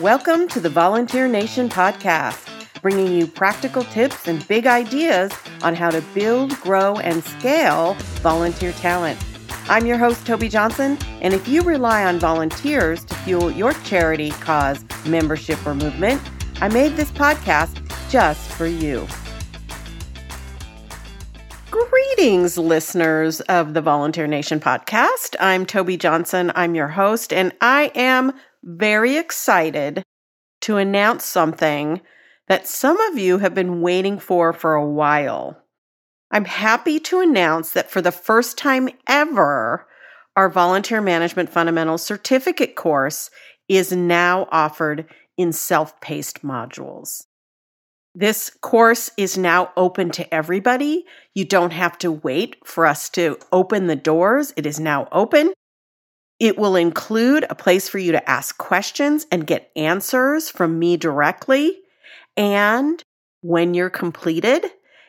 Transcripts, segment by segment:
Welcome to the Volunteer Nation podcast, bringing you practical tips and big ideas on how to build, grow, and scale volunteer talent. I'm your host, Tobi Johnson, and if you rely on volunteers to fuel your charity, cause, membership, or movement, I made this podcast just for you. Greetings, listeners of the Volunteer Nation podcast. I'm Tobi Johnson. I'm your host, and I am very excited to announce something that some of you have been waiting for for a while. I'm happy to announce that for the first time ever, our Volunteer Management Fundamentals Certificate course is now offered in self paced modules. This course is now open to everybody. You don't have to wait for us to open the doors. It is now open. It will include a place for you to ask questions and get answers from me directly. And when you're completed,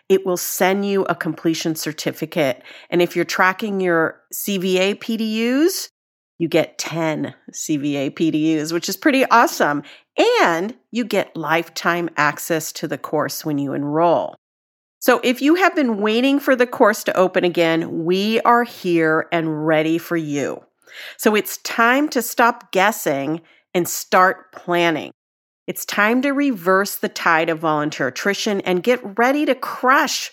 it will send you a completion certificate. And if you're tracking your CVA PDUs, you get 10 CVA PDUs, which is pretty awesome. And you get lifetime access to the course when you enroll. So if you have been waiting for the course to open again, we are here and ready for you. So it's time to stop guessing and start planning. It's time to reverse the tide of volunteer attrition and get ready to crush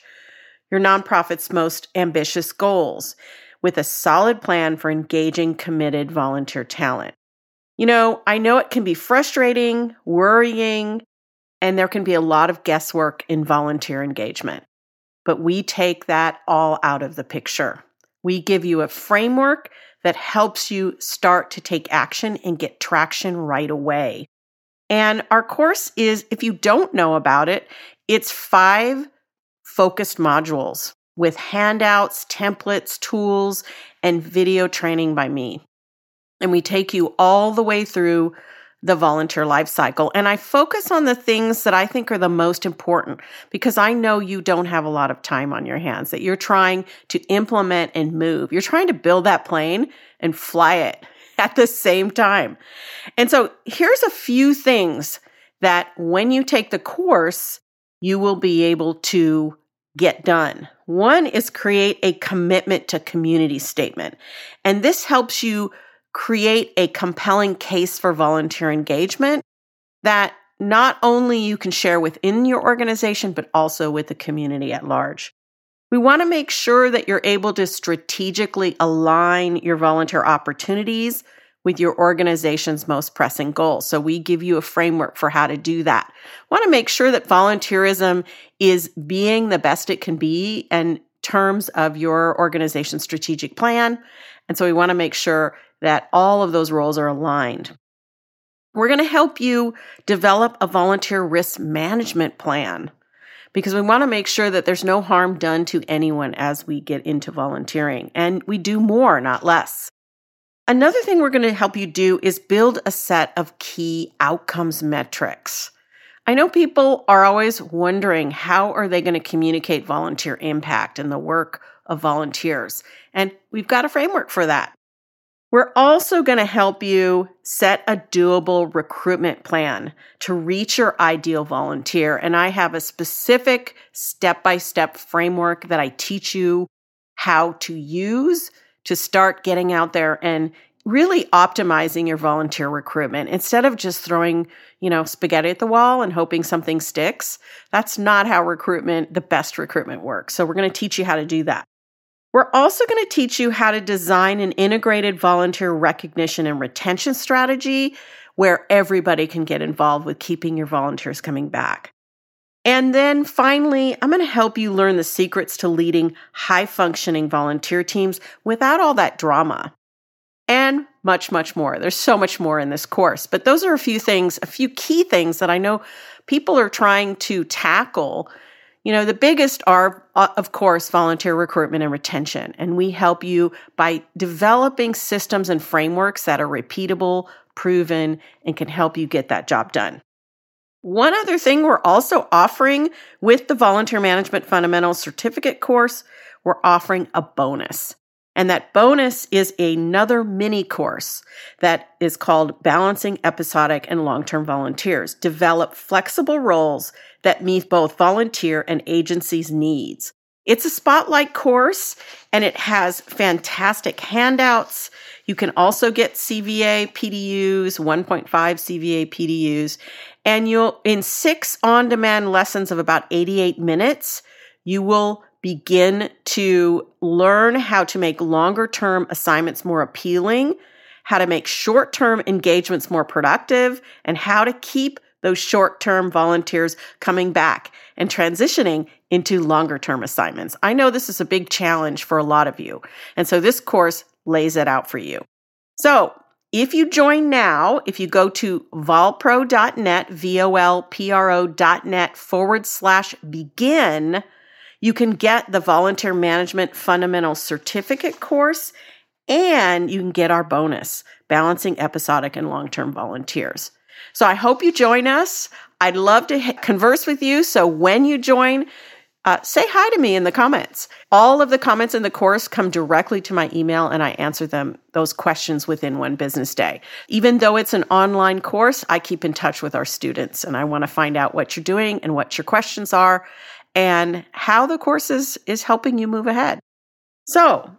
your nonprofit's most ambitious goals with a solid plan for engaging committed volunteer talent. You know, I know it can be frustrating, worrying, and there can be a lot of guesswork in volunteer engagement. But we take that all out of the picture. We give you a framework that helps you start to take action and get traction right away. And our course is, if you don't know about it, it's five focused modules with handouts, templates, tools, and video training by me. And we take you all the way through the volunteer life cycle. And I focus on the things that I think are the most important because I know you don't have a lot of time on your hands, that you're trying to implement and move. You're trying to build that plane and fly it at the same time. And so here's a few things that when you take the course, you will be able to get done. One is create a commitment to community statement. And this helps you create a compelling case for volunteer engagement that not only you can share within your organization, but also with the community at large. We want to make sure that you're able to strategically align your volunteer opportunities with your organization's most pressing goals. So we give you a framework for how to do that. Want to make sure that volunteerism is being the best it can be in terms of your organization's strategic plan. And so we want to make sure that all of those roles are aligned. We're going to help you develop a volunteer risk management plan because we want to make sure that there's no harm done to anyone as we get into volunteering. And we do more, not less. Another thing we're going to help you do is build a set of key outcomes metrics. I know people are always wondering how are they going to communicate volunteer impact and the work of volunteers. And we've got a framework for that. We're also going to help you set a doable recruitment plan to reach your ideal volunteer. And I have a specific step by step framework that I teach you how to use to start getting out there and really optimizing your volunteer recruitment instead of just throwing, you know, spaghetti at the wall and hoping something sticks. That's not how recruitment, the best recruitment works. So we're going to teach you how to do that. We're also going to teach you how to design an integrated volunteer recognition and retention strategy where everybody can get involved with keeping your volunteers coming back. And then finally, I'm going to help you learn the secrets to leading high functioning volunteer teams without all that drama. And much, much more. There's so much more in this course, but those are a few things, a few key things that I know people are trying to tackle you know, the biggest are, uh, of course, volunteer recruitment and retention. And we help you by developing systems and frameworks that are repeatable, proven, and can help you get that job done. One other thing we're also offering with the Volunteer Management Fundamentals Certificate course, we're offering a bonus. And that bonus is another mini course that is called Balancing Episodic and Long Term Volunteers. Develop flexible roles that meet both volunteer and agency's needs. It's a spotlight course and it has fantastic handouts. You can also get CVA PDUs, 1.5 CVA PDUs, and you'll, in six on demand lessons of about 88 minutes, you will begin to learn how to make longer term assignments more appealing, how to make short term engagements more productive, and how to keep those short term volunteers coming back and transitioning into longer term assignments. I know this is a big challenge for a lot of you. And so this course lays it out for you. So if you join now, if you go to volpro.net, V-O-L-P-R-O.net forward slash begin, you can get the volunteer management fundamental certificate course and you can get our bonus, balancing episodic and long-term volunteers. So I hope you join us. I'd love to converse with you. So when you join, uh, say hi to me in the comments. All of the comments in the course come directly to my email and I answer them, those questions within one business day. Even though it's an online course, I keep in touch with our students and I want to find out what you're doing and what your questions are and how the course is, is helping you move ahead. So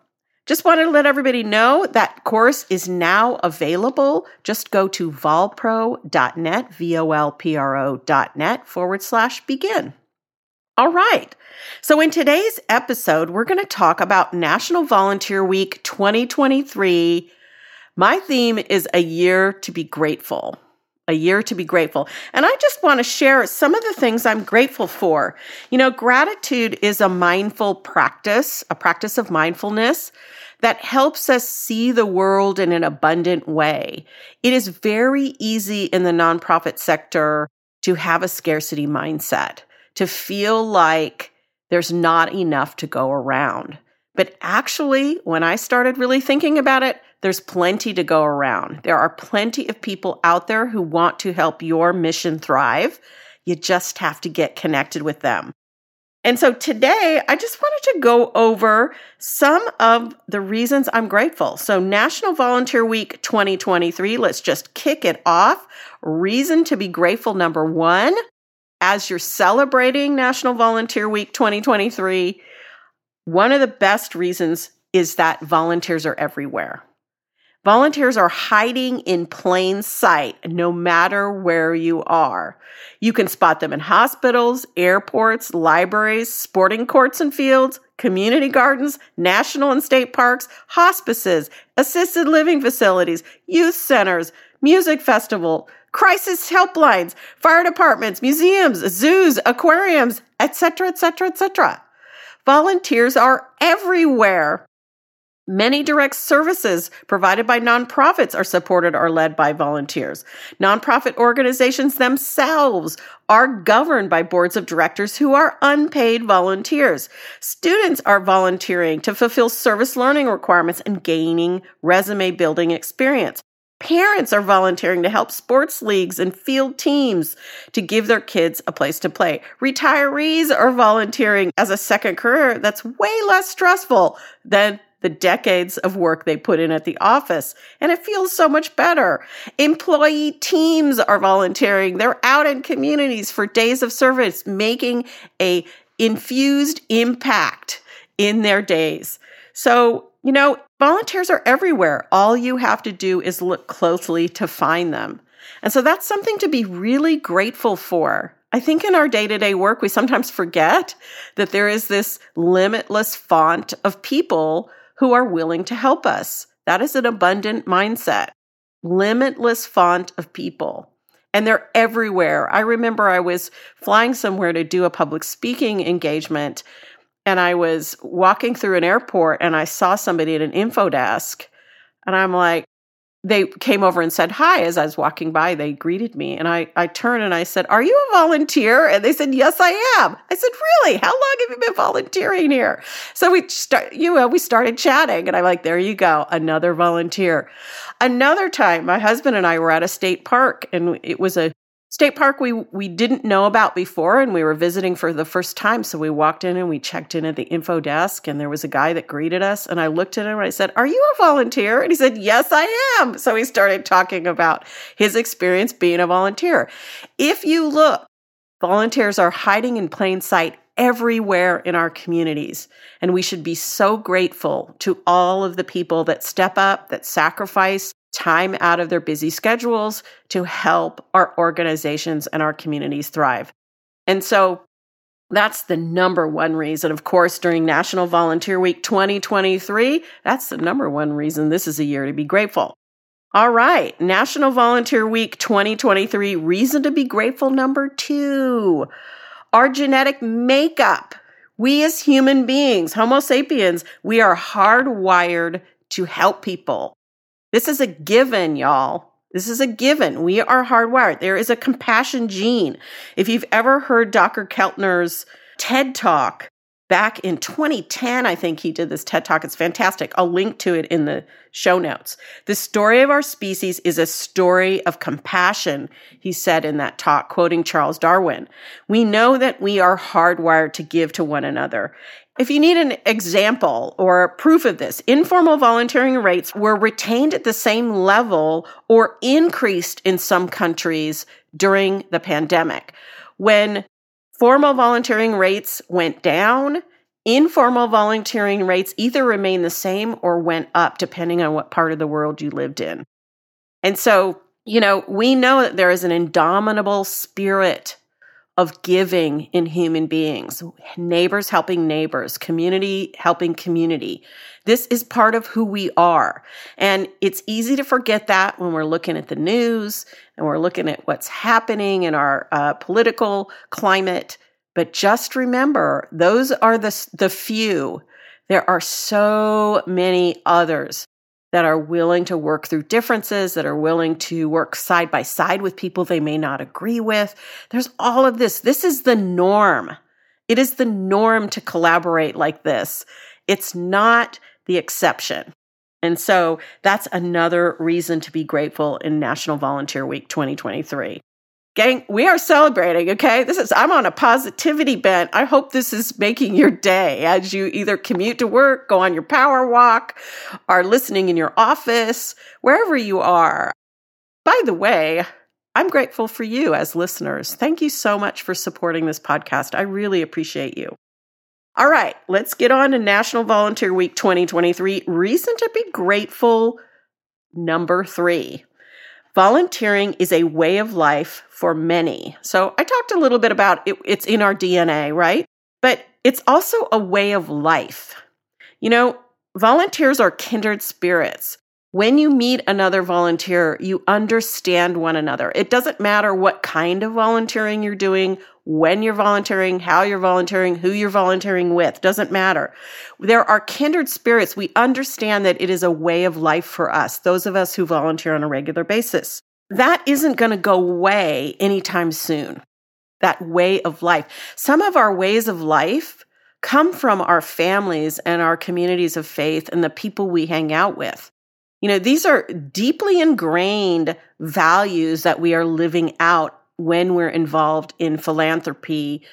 just wanted to let everybody know that course is now available. Just go to volpro.net, V O L P R O.net forward slash begin. All right. So, in today's episode, we're going to talk about National Volunteer Week 2023. My theme is a year to be grateful. A year to be grateful. And I just want to share some of the things I'm grateful for. You know, gratitude is a mindful practice, a practice of mindfulness that helps us see the world in an abundant way. It is very easy in the nonprofit sector to have a scarcity mindset to feel like there's not enough to go around. But actually, when I started really thinking about it, there's plenty to go around. There are plenty of people out there who want to help your mission thrive. You just have to get connected with them. And so today, I just wanted to go over some of the reasons I'm grateful. So, National Volunteer Week 2023, let's just kick it off. Reason to be grateful number one as you're celebrating National Volunteer Week 2023, one of the best reasons is that volunteers are everywhere. Volunteers are hiding in plain sight no matter where you are. You can spot them in hospitals, airports, libraries, sporting courts and fields, community gardens, national and state parks, hospices, assisted living facilities, youth centers, music festival, crisis helplines, fire departments, museums, zoos, aquariums, etc., etc., etc. Volunteers are everywhere. Many direct services provided by nonprofits are supported or led by volunteers. Nonprofit organizations themselves are governed by boards of directors who are unpaid volunteers. Students are volunteering to fulfill service learning requirements and gaining resume building experience. Parents are volunteering to help sports leagues and field teams to give their kids a place to play. Retirees are volunteering as a second career that's way less stressful than the decades of work they put in at the office, and it feels so much better. Employee teams are volunteering. They're out in communities for days of service, making a infused impact in their days. So you know, volunteers are everywhere. All you have to do is look closely to find them. And so that's something to be really grateful for. I think in our day to day work, we sometimes forget that there is this limitless font of people who are willing to help us. That is an abundant mindset. Limitless font of people. And they're everywhere. I remember I was flying somewhere to do a public speaking engagement and I was walking through an airport and I saw somebody at an info desk and I'm like, they came over and said hi as I was walking by. They greeted me and I, I turned and I said, Are you a volunteer? And they said, Yes, I am. I said, Really? How long have you been volunteering here? So we start, you know, we started chatting and I'm like, There you go, another volunteer. Another time, my husband and I were at a state park and it was a State Park we we didn't know about before and we were visiting for the first time so we walked in and we checked in at the info desk and there was a guy that greeted us and I looked at him and I said, "Are you a volunteer?" And he said, "Yes, I am." So he started talking about his experience being a volunteer. If you look, volunteers are hiding in plain sight everywhere in our communities and we should be so grateful to all of the people that step up, that sacrifice time out of their busy schedules to help our organizations and our communities thrive. And so that's the number one reason. Of course, during National Volunteer Week 2023, that's the number one reason this is a year to be grateful. All right, National Volunteer Week 2023, reason to be grateful number two. Our genetic makeup. We as human beings, Homo sapiens, we are hardwired to help people. This is a given, y'all. This is a given. We are hardwired. There is a compassion gene. If you've ever heard Dr. Keltner's TED Talk back in 2010, I think he did this TED Talk. It's fantastic. I'll link to it in the show notes. The story of our species is a story of compassion, he said in that talk, quoting Charles Darwin. We know that we are hardwired to give to one another. If you need an example or proof of this, informal volunteering rates were retained at the same level or increased in some countries during the pandemic. When formal volunteering rates went down, informal volunteering rates either remained the same or went up depending on what part of the world you lived in. And so, you know, we know that there is an indomitable spirit of giving in human beings, neighbors helping neighbors, community helping community. This is part of who we are. And it's easy to forget that when we're looking at the news and we're looking at what's happening in our uh, political climate. But just remember, those are the, the few. There are so many others that are willing to work through differences, that are willing to work side by side with people they may not agree with. There's all of this. This is the norm. It is the norm to collaborate like this. It's not the exception. And so that's another reason to be grateful in National Volunteer Week 2023. Gang, we are celebrating, okay? This is, I'm on a positivity bent. I hope this is making your day as you either commute to work, go on your power walk, are listening in your office, wherever you are. By the way, I'm grateful for you as listeners. Thank you so much for supporting this podcast. I really appreciate you. All right, let's get on to National Volunteer Week 2023. Reason to be grateful number three. Volunteering is a way of life for many. So I talked a little bit about it, it's in our DNA, right? But it's also a way of life. You know, volunteers are kindred spirits. When you meet another volunteer, you understand one another. It doesn't matter what kind of volunteering you're doing, when you're volunteering, how you're volunteering, who you're volunteering with, doesn't matter. There are kindred spirits. We understand that it is a way of life for us, those of us who volunteer on a regular basis. That isn't going to go away anytime soon. That way of life. Some of our ways of life come from our families and our communities of faith and the people we hang out with. You know, these are deeply ingrained values that we are living out when we're involved in philanthropy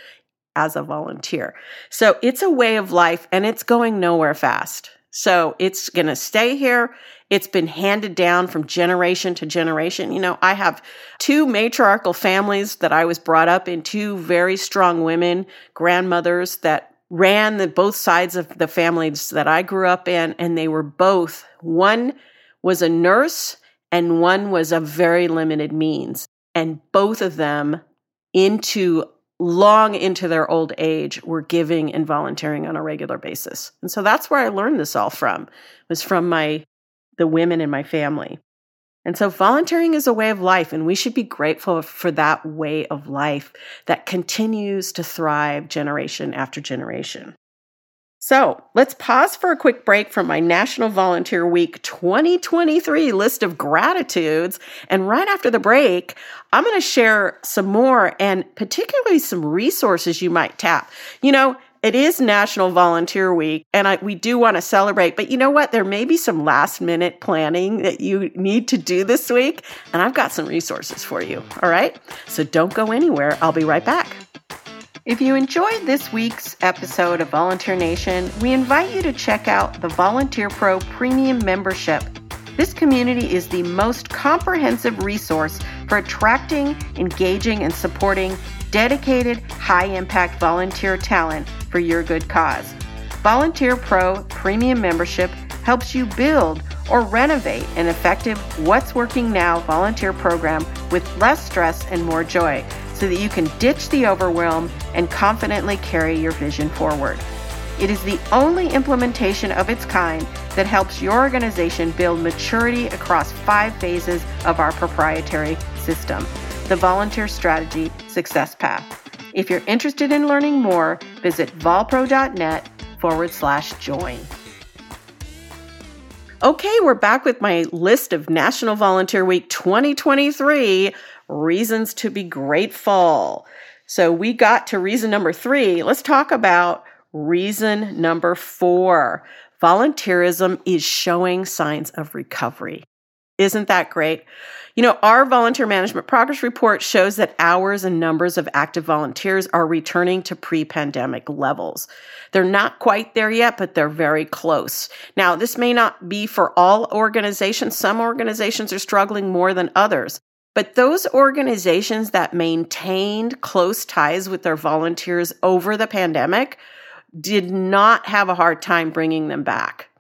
as a volunteer. So it's a way of life and it's going nowhere fast. So it's going to stay here. It's been handed down from generation to generation. You know, I have two matriarchal families that I was brought up in, two very strong women, grandmothers that ran the both sides of the families that I grew up in and they were both one was a nurse and one was of very limited means and both of them into long into their old age were giving and volunteering on a regular basis. And so that's where I learned this all from was from my the women in my family. And so volunteering is a way of life and we should be grateful for that way of life that continues to thrive generation after generation. So let's pause for a quick break from my National Volunteer Week 2023 list of gratitudes. And right after the break, I'm going to share some more and particularly some resources you might tap. You know, It is National Volunteer Week, and I, we do want to celebrate. But you know what? There may be some last minute planning that you need to do this week, and I've got some resources for you. All right? So don't go anywhere. I'll be right back. If you enjoyed this week's episode of Volunteer Nation, we invite you to check out the Volunteer Pro Premium membership. This community is the most comprehensive resource for attracting, engaging, and supporting dedicated, high impact volunteer talent for your good cause. Volunteer Pro Premium membership helps you build or renovate an effective What's Working Now volunteer program with less stress and more joy so that you can ditch the overwhelm and confidently carry your vision forward. It is the only implementation of its kind that helps your organization build maturity across five phases of our proprietary system the Volunteer Strategy Success Path. If you're interested in learning more, visit volpro.net forward slash join. Okay, we're back with my list of National Volunteer Week 2023 reasons to be grateful. So we got to reason number three. Let's talk about reason number four. Volunteerism is showing signs of recovery. Isn't that great? You know, our volunteer management progress report shows that hours and numbers of active volunteers are returning to pre pandemic levels. They're not quite there yet, but they're very close. Now, this may not be for all organizations. Some organizations are struggling more than others. But those organizations that maintained close ties with their volunteers over the pandemic did not have a hard time bringing them back.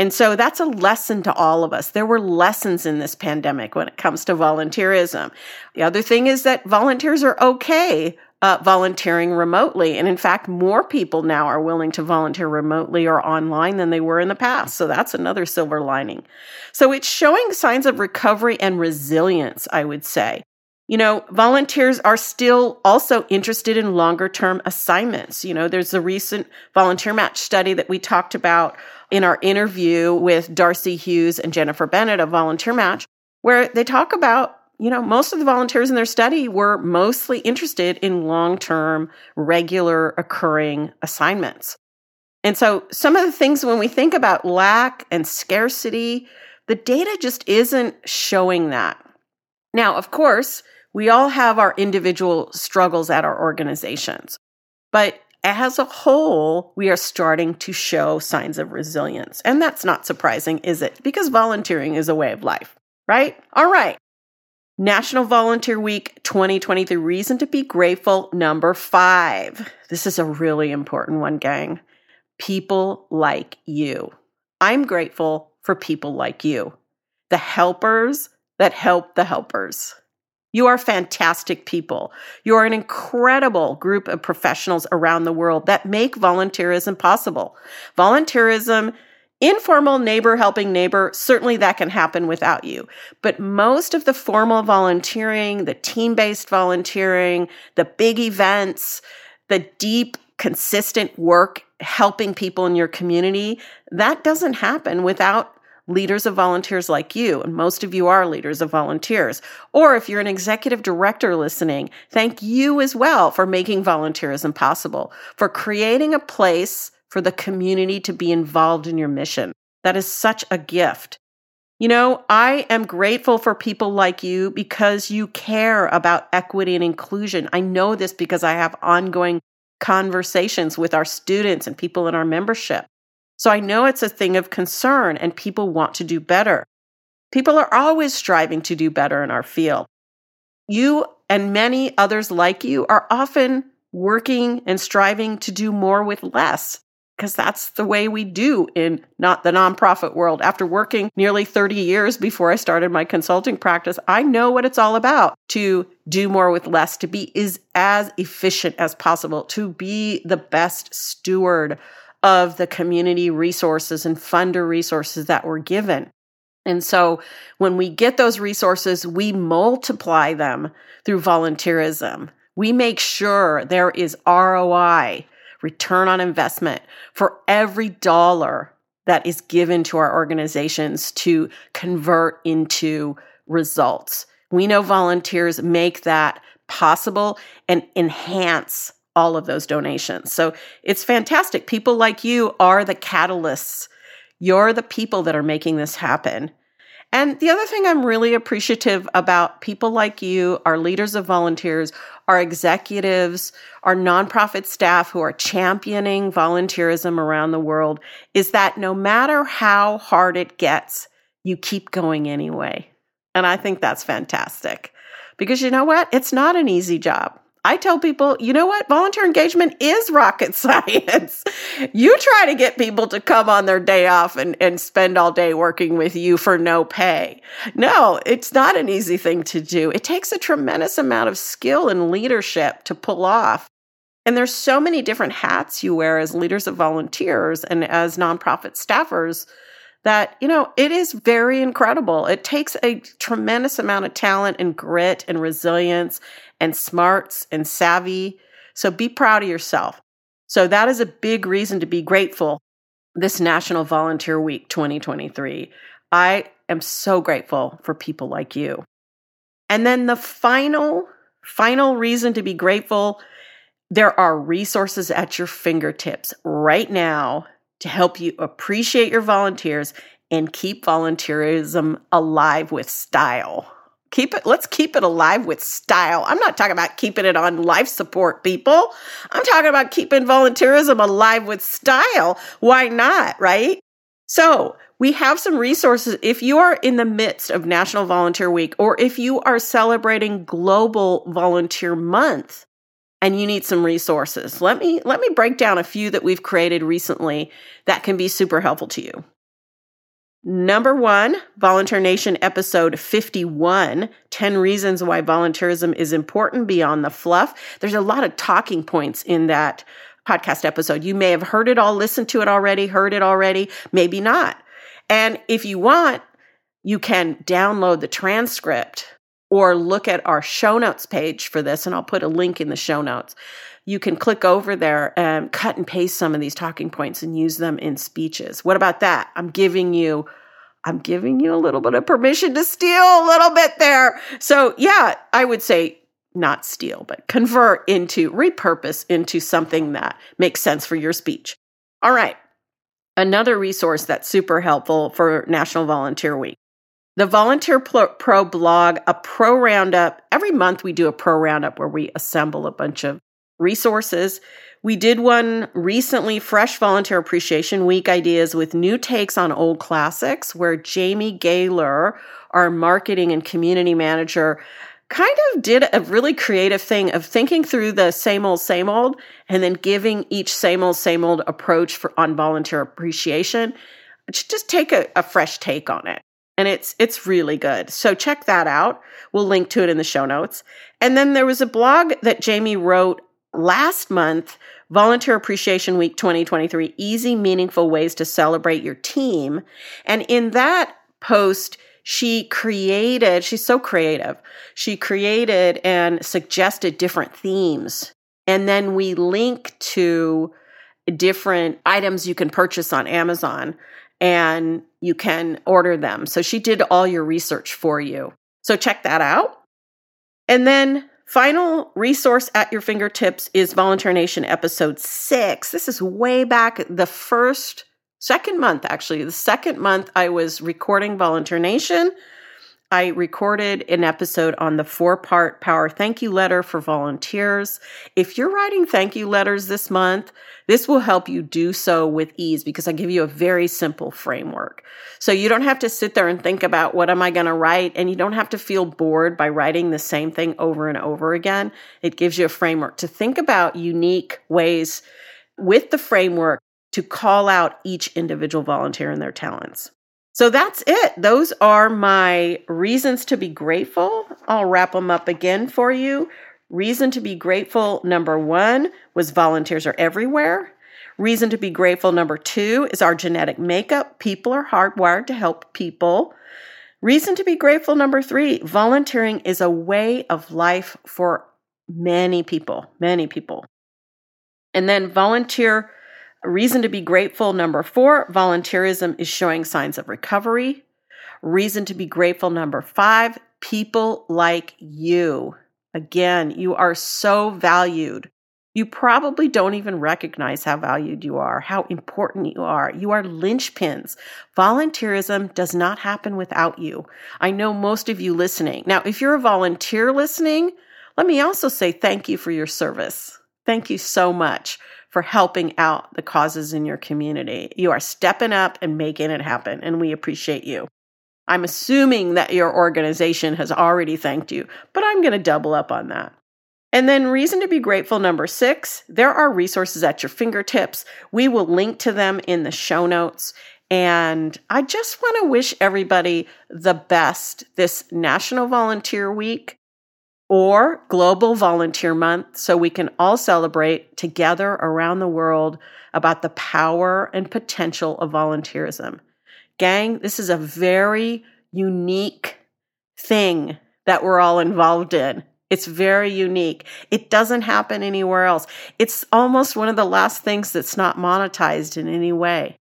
And so that's a lesson to all of us. There were lessons in this pandemic when it comes to volunteerism. The other thing is that volunteers are okay uh, volunteering remotely. And in fact, more people now are willing to volunteer remotely or online than they were in the past. So that's another silver lining. So it's showing signs of recovery and resilience, I would say. You know, volunteers are still also interested in longer term assignments. You know, there's a recent volunteer match study that we talked about in our interview with Darcy Hughes and Jennifer Bennett of Volunteer Match, where they talk about you know, most of the volunteers in their study were mostly interested in long term, regular occurring assignments. And so, some of the things when we think about lack and scarcity, the data just isn't showing that. Now, of course, we all have our individual struggles at our organizations, but as a whole, we are starting to show signs of resilience. And that's not surprising, is it? Because volunteering is a way of life, right? All right. National Volunteer Week 2023 reason to be grateful number 5. This is a really important one, gang. People like you. I'm grateful for people like you. The helpers that help the helpers. You are fantastic people. You are an incredible group of professionals around the world that make volunteerism possible. Volunteerism Informal neighbor helping neighbor, certainly that can happen without you. But most of the formal volunteering, the team based volunteering, the big events, the deep, consistent work helping people in your community, that doesn't happen without leaders of volunteers like you. And most of you are leaders of volunteers. Or if you're an executive director listening, thank you as well for making volunteerism possible, for creating a place for the community to be involved in your mission. That is such a gift. You know, I am grateful for people like you because you care about equity and inclusion. I know this because I have ongoing conversations with our students and people in our membership. So I know it's a thing of concern and people want to do better. People are always striving to do better in our field. You and many others like you are often working and striving to do more with less because that's the way we do in not the nonprofit world. After working nearly 30 years before I started my consulting practice, I know what it's all about to do more with less, to be is as efficient as possible, to be the best steward of the community resources and funder resources that we're given. And so when we get those resources, we multiply them through volunteerism. We make sure there is ROI return on investment for every dollar that is given to our organizations to convert into results. We know volunteers make that possible and enhance all of those donations. So it's fantastic. People like you are the catalysts. You're the people that are making this happen. And the other thing I'm really appreciative about people like you, our leaders of volunteers, our executives, our nonprofit staff who are championing volunteerism around the world, is that no matter how hard it gets, you keep going anyway. And I think that's fantastic because you know what? It's not an easy job. I tell people, you know what? Volunteer engagement is rocket science. you try to get people to come on their day off and, and spend all day working with you for no pay. No, it's not an easy thing to do. It takes a tremendous amount of skill and leadership to pull off. And there's so many different hats you wear as leaders of volunteers and as nonprofit staffers that, you know, it is very incredible. It takes a tremendous amount of talent and grit and resilience and smarts and savvy. So be proud of yourself. So that is a big reason to be grateful this National Volunteer Week 2023. I am so grateful for people like you. And then the final, final reason to be grateful there are resources at your fingertips right now to help you appreciate your volunteers and keep volunteerism alive with style. Keep it, let's keep it alive with style. I'm not talking about keeping it on life support, people. I'm talking about keeping volunteerism alive with style. Why not, right? So, we have some resources. If you are in the midst of National Volunteer Week or if you are celebrating Global Volunteer Month, and you need some resources. Let me let me break down a few that we've created recently that can be super helpful to you. Number 1, Volunteer Nation episode 51, 10 reasons why volunteerism is important beyond the fluff. There's a lot of talking points in that podcast episode. You may have heard it all, listened to it already, heard it already, maybe not. And if you want, you can download the transcript or look at our show notes page for this, and I'll put a link in the show notes. You can click over there and cut and paste some of these talking points and use them in speeches. What about that? I'm giving you I'm giving you a little bit of permission to steal a little bit there. So, yeah, I would say not steal, but convert into, repurpose into something that makes sense for your speech. All right. Another resource that's super helpful for National Volunteer Week the Volunteer Pro blog, a pro roundup. Every month we do a pro roundup where we assemble a bunch of resources. We did one recently, Fresh Volunteer Appreciation Week ideas with new takes on old classics, where Jamie Gaylor, our marketing and community manager, kind of did a really creative thing of thinking through the same old, same old, and then giving each same old, same old approach for on volunteer appreciation. Just take a, a fresh take on it and it's it's really good. So check that out. We'll link to it in the show notes. And then there was a blog that Jamie wrote last month, Volunteer Appreciation Week 2023, easy meaningful ways to celebrate your team. And in that post, she created, she's so creative. She created and suggested different themes. And then we link to different items you can purchase on Amazon and you can order them. So she did all your research for you. So check that out. And then final resource at your fingertips is Volunteer Nation episode 6. This is way back the first second month actually. The second month I was recording Volunteer Nation I recorded an episode on the four part power thank you letter for volunteers. If you're writing thank you letters this month, this will help you do so with ease because I give you a very simple framework. So you don't have to sit there and think about what am I going to write and you don't have to feel bored by writing the same thing over and over again. It gives you a framework to think about unique ways with the framework to call out each individual volunteer and their talents. So that's it. Those are my reasons to be grateful. I'll wrap them up again for you. Reason to be grateful number one was volunteers are everywhere. Reason to be grateful number two is our genetic makeup. People are hardwired to help people. Reason to be grateful number three volunteering is a way of life for many people, many people. And then volunteer Reason to be grateful number four volunteerism is showing signs of recovery. Reason to be grateful number five people like you. Again, you are so valued. You probably don't even recognize how valued you are, how important you are. You are linchpins. Volunteerism does not happen without you. I know most of you listening. Now, if you're a volunteer listening, let me also say thank you for your service. Thank you so much for helping out the causes in your community. You are stepping up and making it happen, and we appreciate you. I'm assuming that your organization has already thanked you, but I'm going to double up on that. And then, reason to be grateful number six there are resources at your fingertips. We will link to them in the show notes. And I just want to wish everybody the best this National Volunteer Week or Global Volunteer Month so we can all celebrate together around the world about the power and potential of volunteerism. Gang, this is a very unique thing that we're all involved in. It's very unique. It doesn't happen anywhere else. It's almost one of the last things that's not monetized in any way.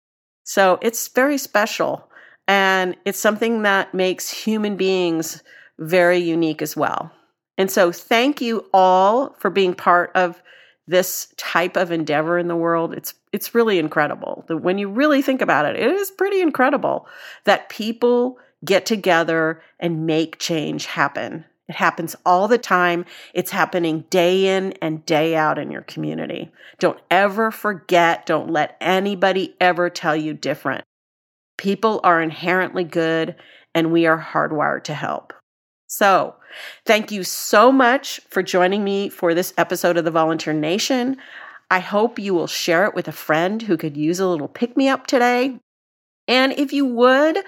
So it's very special. And it's something that makes human beings very unique as well. And so thank you all for being part of this type of endeavor in the world. It's it's really incredible. When you really think about it, it is pretty incredible that people get together and make change happen. It happens all the time. It's happening day in and day out in your community. Don't ever forget, don't let anybody ever tell you different. People are inherently good and we are hardwired to help. So, thank you so much for joining me for this episode of the Volunteer Nation. I hope you will share it with a friend who could use a little pick me up today. And if you would,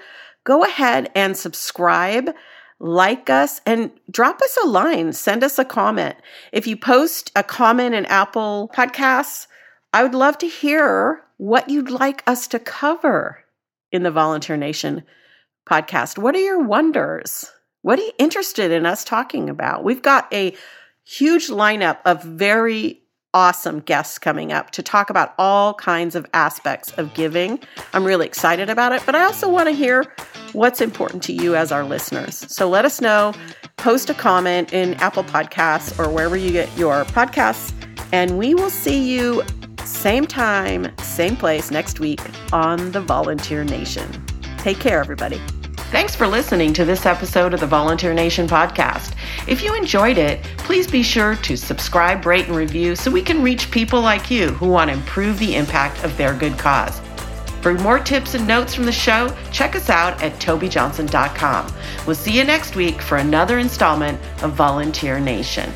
go ahead and subscribe like us and drop us a line, send us a comment. If you post a comment in Apple Podcasts, I would love to hear what you'd like us to cover in the Volunteer Nation podcast. What are your wonders? What are you interested in us talking about? We've got a huge lineup of very awesome guests coming up to talk about all kinds of aspects of giving. I'm really excited about it, but I also want to hear what's important to you as our listeners. So let us know. Post a comment in Apple Podcasts or wherever you get your podcasts, and we will see you same time, same place next week on the Volunteer Nation. Take care, everybody. Thanks for listening to this episode of the Volunteer Nation podcast. If you enjoyed it, please be sure to subscribe, rate, and review so we can reach people like you who want to improve the impact of their good cause. For more tips and notes from the show, check us out at tobijohnson.com. We'll see you next week for another installment of Volunteer Nation.